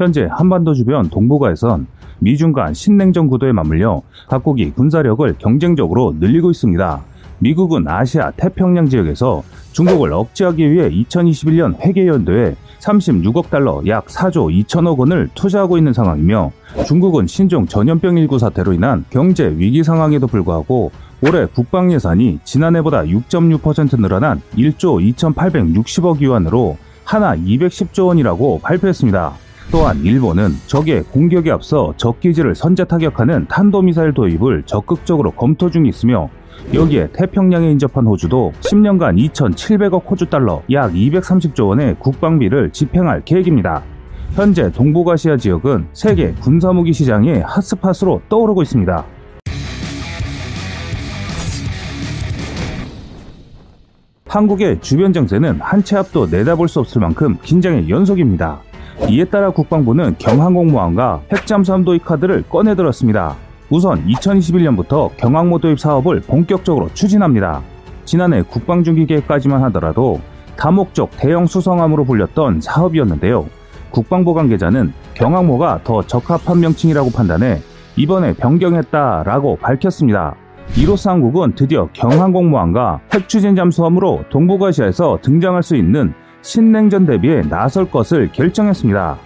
현재 한반도 주변 동북아에선 미중 간 신냉전 구도에 맞물려 각국이 군사력을 경쟁적으로 늘리고 있습니다. 미국은 아시아 태평양 지역에서 중국을 억제하기 위해 2021년 회계연도에 36억 달러 약 4조 2천억 원을 투자하고 있는 상황이며 중국은 신종 전염병 19 사태로 인한 경제 위기 상황에도 불구하고 올해 국방 예산이 지난해보다 6.6% 늘어난 1조 2,860억 위안으로 하나 210조 원이라고 발표했습니다. 또한 일본은 적의 공격에 앞서 적 기지를 선제 타격하는 탄도미사일 도입을 적극적으로 검토 중에 있으며 여기에 태평양에 인접한 호주도 10년간 2,700억 호주 달러 약 230조 원의 국방비를 집행할 계획입니다. 현재 동북아시아 지역은 세계 군사무기 시장의 핫스팟으로 떠오르고 있습니다. 한국의 주변 정세는 한치 앞도 내다볼 수 없을 만큼 긴장의 연속입니다. 이에 따라 국방부는 경항공모함과 핵잠수함 도입 카드를 꺼내들었습니다. 우선 2021년부터 경항모 도입 사업을 본격적으로 추진합니다. 지난해 국방중기계획까지만 하더라도 다목적 대형 수성함으로 불렸던 사업이었는데요. 국방부 관계자는 경항모가 더 적합한 명칭이라고 판단해 이번에 변경했다라고 밝혔습니다. 이로써 한국은 드디어 경항공모함과 핵추진 잠수함으로 동북아시아에서 등장할 수 있는 신냉전 대비에 나설 것을 결정했습니다.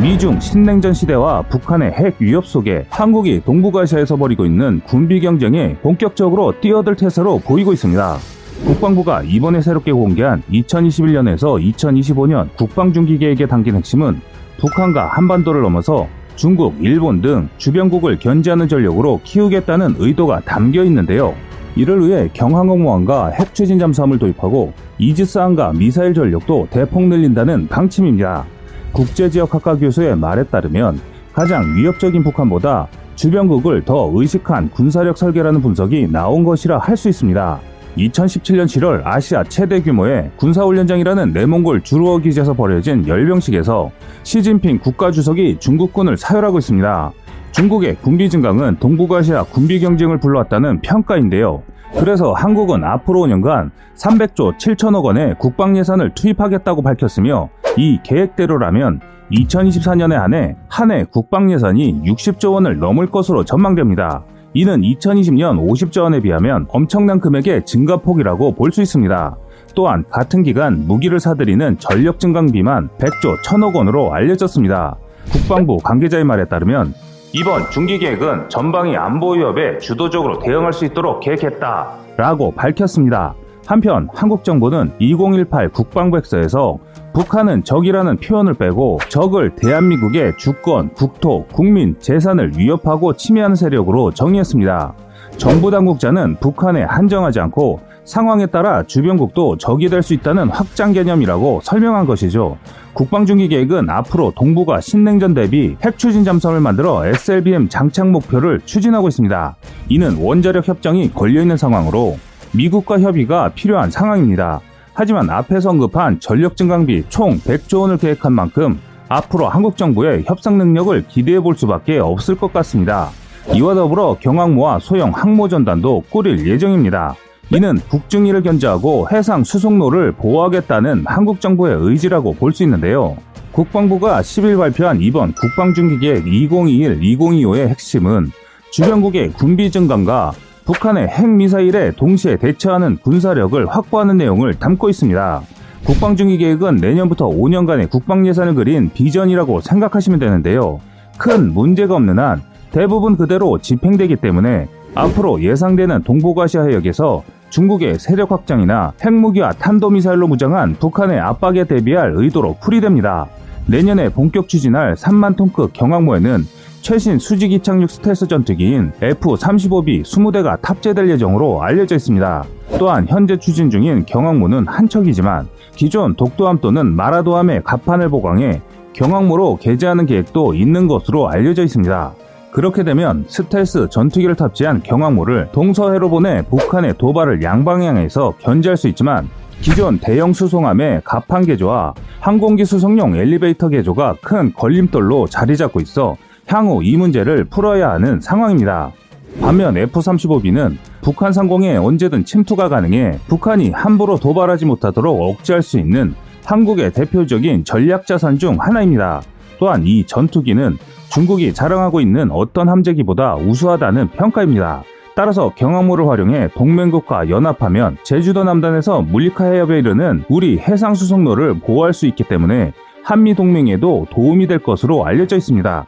미중 신냉전 시대와 북한의 핵 위협 속에 한국이 동북아시아에서 벌이고 있는 군비 경쟁에 본격적으로 뛰어들 태세로 보이고 있습니다. 국방부가 이번에 새롭게 공개한 2021년에서 2025년 국방중기 계획에 담긴 핵심은 북한과 한반도를 넘어서 중국, 일본 등 주변국을 견제하는 전력으로 키우겠다는 의도가 담겨 있는데요. 이를 위해 경항공모함과 핵추진 잠수함을 도입하고 이지스함과 미사일 전력도 대폭 늘린다는 방침입니다. 국제지역학과 교수의 말에 따르면 가장 위협적인 북한보다 주변국을 더 의식한 군사력 설계라는 분석이 나온 것이라 할 수 있습니다. 2017년 7월 아시아 최대 규모의 군사훈련장이라는 내몽골 주루어 기지에서 벌여진 열병식에서 시진핑 국가주석이 중국군을 사열하고 있습니다. 중국의 군비 증강은 동북아시아 군비 경쟁을 불러왔다는 평가인데요. 그래서 한국은 앞으로 5년간 300조 7천억 원의 국방 예산을 투입하겠다고 밝혔으며 이 계획대로라면 2024년에 한해 한해 국방 예산이 60조 원을 넘을 것으로 전망됩니다. 이는 2020년 50조 원에 비하면 엄청난 금액의 증가폭이라고 볼 수 있습니다. 또한 같은 기간 무기를 사들이는 전력 증강비만 100조 1000억 원으로 알려졌습니다. 국방부 관계자의 말에 따르면 이번 중기 계획은 전방위 안보 위협에 주도적으로 대응할 수 있도록 계획했다라고 밝혔습니다. 한편 한국 정부는 2018 국방부 핵서에서 북한은 적이라는 표현을 빼고 적을 대한민국의 주권, 국토, 국민, 재산을 위협하고 침해하는 세력으로 정의했습니다. 정부 당국자는 북한에 한정하지 않고 상황에 따라 주변국도 적이 될 수 있다는 확장 개념이라고 설명한 것이죠. 국방중기 계획은 앞으로 동북아 신냉전 대비 핵 추진 잠수함을 만들어 SLBM 장착 목표를 추진하고 있습니다. 이는 원자력 협정이 걸려있는 상황으로 미국과 협의가 필요한 상황입니다. 하지만 앞에서 언급한 전력 증강비 총 100조 원을 계획한 만큼 앞으로 한국 정부의 협상 능력을 기대해 볼 수밖에 없을 것 같습니다. 이와 더불어 경항모와 소형 항모 전단도 꾸릴 예정입니다. 이는 북중일을 견제하고 해상 수송로를 보호하겠다는 한국 정부의 의지라고 볼 수 있는데요. 국방부가 10일 발표한 이번 국방중기계획 2021-2025의 핵심은 주변국의 군비 증강과 북한의 핵미사일에 동시에 대처하는 군사력을 확보하는 내용을 담고 있습니다. 국방중기계획은 내년부터 5년간의 국방 예산을 그린 비전이라고 생각하시면 되는데요. 큰 문제가 없는 한 대부분 그대로 집행되기 때문에 앞으로 예상되는 동북아시아 해역에서 중국의 세력 확장이나 핵무기와 탄도미사일로 무장한 북한의 압박에 대비할 의도로 풀이됩니다. 내년에 본격 추진할 3만 톤급 경항모에는 최신 수직 이착륙 스텔스 전투기인 F-35B 20대가 탑재될 예정으로 알려져 있습니다. 또한 현재 추진 중인 경항모는 한 척이지만 기존 독도함 또는 마라도함의 갑판을 보강해 경항모로 개제하는 계획도 있는 것으로 알려져 있습니다. 그렇게 되면 스텔스 전투기를 탑재한 경항모를 동서해로 보내 북한의 도발을 양방향에서 견제할 수 있지만 기존 대형 수송함의 갑판 개조와 항공기 수송용 엘리베이터 개조가 큰 걸림돌로 자리 잡고 있어 향후 이 문제를 풀어야 하는 상황입니다. 반면 F-35B는 북한 상공에 언제든 침투가 가능해 북한이 함부로 도발하지 못하도록 억제할 수 있는 한국의 대표적인 전략 자산 중 하나입니다. 또한 이 전투기는 중국이 자랑하고 있는 어떤 함재기보다 우수하다는 평가입니다. 따라서 경항모를 활용해 동맹국과 연합하면 제주도 남단에서 물리카 해협에 이르는 우리 해상수송로를 보호할 수 있기 때문에 한미 동맹에도 도움이 될 것으로 알려져 있습니다.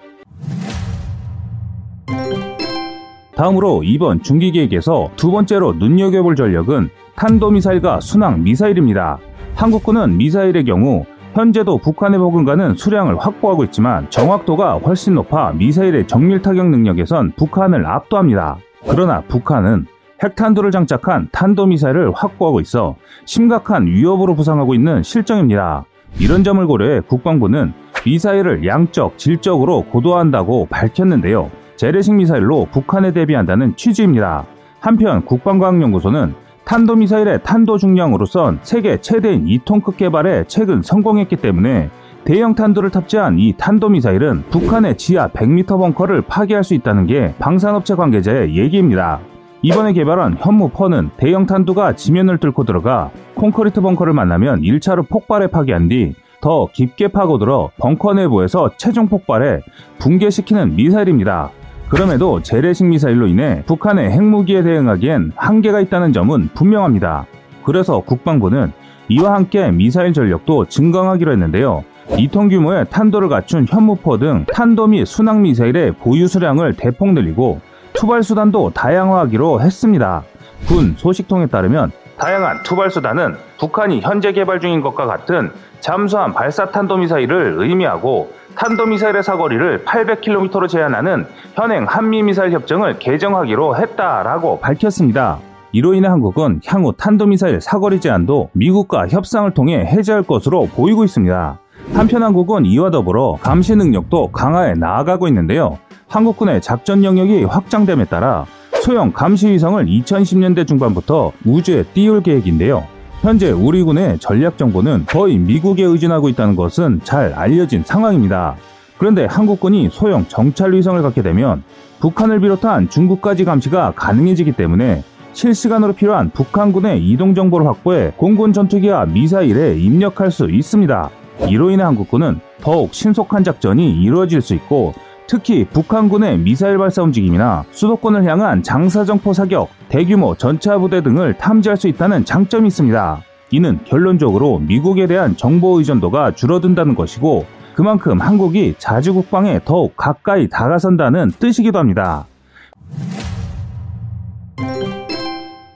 다음으로 이번 중기 계획에서 두 번째로 눈여겨볼 전력은 탄도미사일과 순항 미사일입니다. 한국군은 미사일의 경우 현재도 북한에 버금가는 수량을 확보하고 있지만 정확도가 훨씬 높아 미사일의 정밀 타격 능력에선 북한을 압도합니다. 그러나 북한은 핵탄두를 장착한 탄도미사일을 확보하고 있어 심각한 위협으로 부상하고 있는 실정입니다. 이런 점을 고려해 국방부는 미사일을 양적, 질적으로 고도화한다고 밝혔는데요. 재래식 미사일로 북한에 대비한다는 취지입니다. 한편 국방과학연구소는 탄도미사일의 탄도 중량으로선 세계 최대인 2톤급 개발에 최근 성공했기 때문에 대형 탄도를 탑재한 이 탄도미사일은 북한의 지하 100m 벙커를 파괴할 수 있다는 게 방산업체 관계자의 얘기입니다. 이번에 개발한 현무퍼는 대형 탄두가 지면을 뚫고 들어가 콘크리트 벙커를 만나면 1차로 폭발에 파괴한 뒤 더 깊게 파고들어 벙커 내부에서 최종 폭발에 붕괴시키는 미사일입니다. 그럼에도 재래식 미사일로 인해 북한의 핵무기에 대응하기엔 한계가 있다는 점은 분명합니다. 그래서 국방부는 이와 함께 미사일 전력도 증강하기로 했는데요. 2톤 규모의 탄도를 갖춘 현무포 등 탄도 및 순항 미사일의 보유 수량을 대폭 늘리고 투발 수단도 다양화하기로 했습니다. 군 소식통에 따르면 다양한 투발 수단은 북한이 현재 개발 중인 것과 같은 잠수함 발사 탄도 미사일을 의미하고 탄도미사일의 사거리를 800km로 제한하는 현행 한미미사일 협정을 개정하기로 했다라고 밝혔습니다. 이로 인해 한국은 향후 탄도미사일 사거리 제한도 미국과 협상을 통해 해제할 것으로 보이고 있습니다. 한편 한국은 이와 더불어 감시 능력도 강화해 나아가고 있는데요. 한국군의 작전 영역이 확장됨에 따라 소형 감시 위성을 2010년대 중반부터 우주에 띄울 계획인데요. 현재 우리 군의 전략 정보는 거의 미국에 의존하고 있다는 것은 잘 알려진 상황입니다. 그런데 한국군이 소형 정찰 위성을 갖게 되면 북한을 비롯한 중국까지 감시가 가능해지기 때문에 실시간으로 필요한 북한군의 이동 정보를 확보해 공군 전투기와 미사일에 입력할 수 있습니다. 이로 인해 한국군은 더욱 신속한 작전이 이루어질 수 있고 특히 북한군의 미사일 발사 움직임이나 수도권을 향한 장사정포 사격, 대규모 전차 부대 등을 탐지할 수 있다는 장점이 있습니다. 이는 결론적으로 미국에 대한 정보 의존도가 줄어든다는 것이고 그만큼 한국이 자주 국방에 더욱 가까이 다가선다는 뜻이기도 합니다.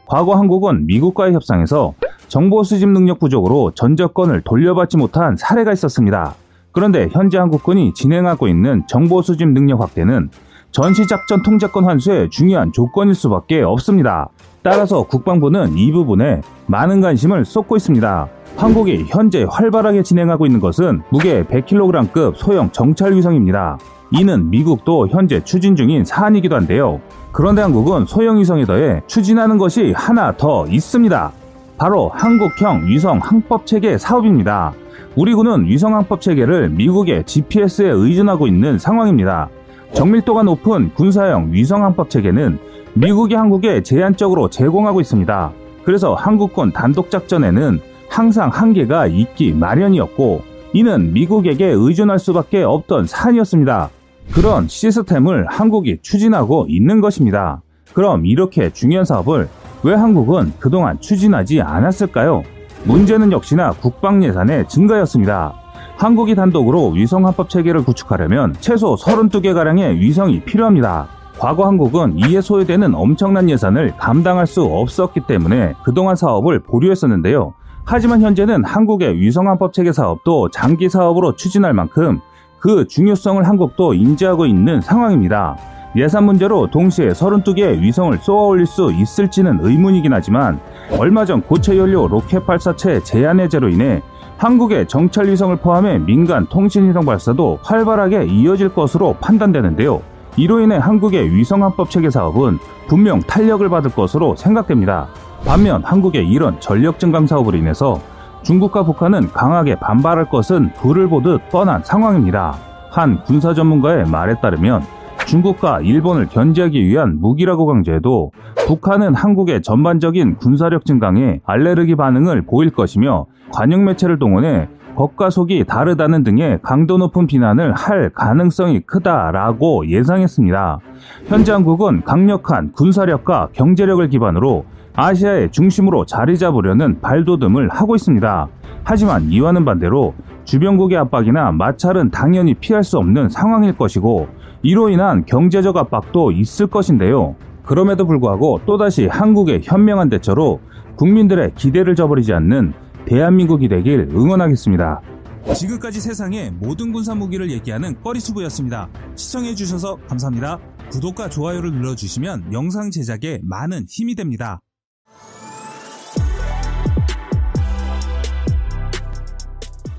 과거 한국은 미국과의 협상에서 정보 수집 능력 부족으로 전적권을 돌려받지 못한 사례가 있었습니다. 그런데 현재 한국군이 진행하고 있는 정보 수집 능력 확대는 전시작전 통제권 환수의 중요한 조건일 수밖에 없습니다. 따라서 국방부는 이 부분에 많은 관심을 쏟고 있습니다. 한국이 현재 활발하게 진행하고 있는 것은 무게 100kg급 소형 정찰 위성입니다. 이는 미국도 현재 추진 중인 사안이기도 한데요. 그런데 한국은 소형 위성에 더해 추진하는 것이 하나 더 있습니다. 바로 한국형 위성 항법 체계 사업입니다. 우리 군은 위성항법 체계를 미국의 GPS에 의존하고 있는 상황입니다. 정밀도가 높은 군사형 위성항법 체계는 미국이 한국에 제한적으로 제공하고 있습니다. 그래서 한국군 단독작전에는 항상 한계가 있기 마련이었고 이는 미국에게 의존할 수밖에 없던 사안이었습니다. 그런 시스템을 한국이 추진하고 있는 것입니다. 그럼 이렇게 중요한 사업을 왜 한국은 그동안 추진하지 않았을까요? 문제는 역시나 국방 예산의 증가였습니다. 한국이 단독으로 위성 합법 체계를 구축하려면 최소 32개가량의 위성이 필요합니다. 과거 한국은 이에 소요되는 엄청난 예산을 감당할 수 없었기 때문에 그동안 사업을 보류했었는데요. 하지만 현재는 한국의 위성 합법 체계 사업도 장기 사업으로 추진할 만큼 그 중요성을 한국도 인지하고 있는 상황입니다. 예산 문제로 동시에 32개의 위성을 쏘아 올릴 수 있을지는 의문이긴 하지만 얼마 전 고체 연료 로켓 발사체 제한 해제로 인해 한국의 정찰 위성을 포함해 민간 통신 위성 발사도 활발하게 이어질 것으로 판단되는데요. 이로 인해 한국의 위성 합법 체계 사업은 분명 탄력을 받을 것으로 생각됩니다. 반면 한국의 이런 전력 증강 사업으로 인해서 중국과 북한은 강하게 반발할 것은 불을 보듯 뻔한 상황입니다. 한 군사 전문가의 말에 따르면 중국과 일본을 견제하기 위한 무기라고 강조해도 북한은 한국의 전반적인 군사력 증강에 알레르기 반응을 보일 것이며 관영 매체를 동원해 겉과 속이 다르다는 등의 강도 높은 비난을 할 가능성이 크다라고 예상했습니다. 현재 한국은 강력한 군사력과 경제력을 기반으로 아시아의 중심으로 자리 잡으려는 발돋움을 하고 있습니다. 하지만 이와는 반대로 주변국의 압박이나 마찰은 당연히 피할 수 없는 상황일 것이고 이로 인한 경제적 압박도 있을 것인데요. 그럼에도 불구하고 또다시 한국의 현명한 대처로 국민들의 기대를 저버리지 않는 대한민국이 되길 응원하겠습니다. 지금까지 세상의 모든 군사 무기를 얘기하는 꺼리수부였습니다. 시청해주셔서 감사합니다. 구독과 좋아요를 눌러주시면 영상 제작에 많은 힘이 됩니다.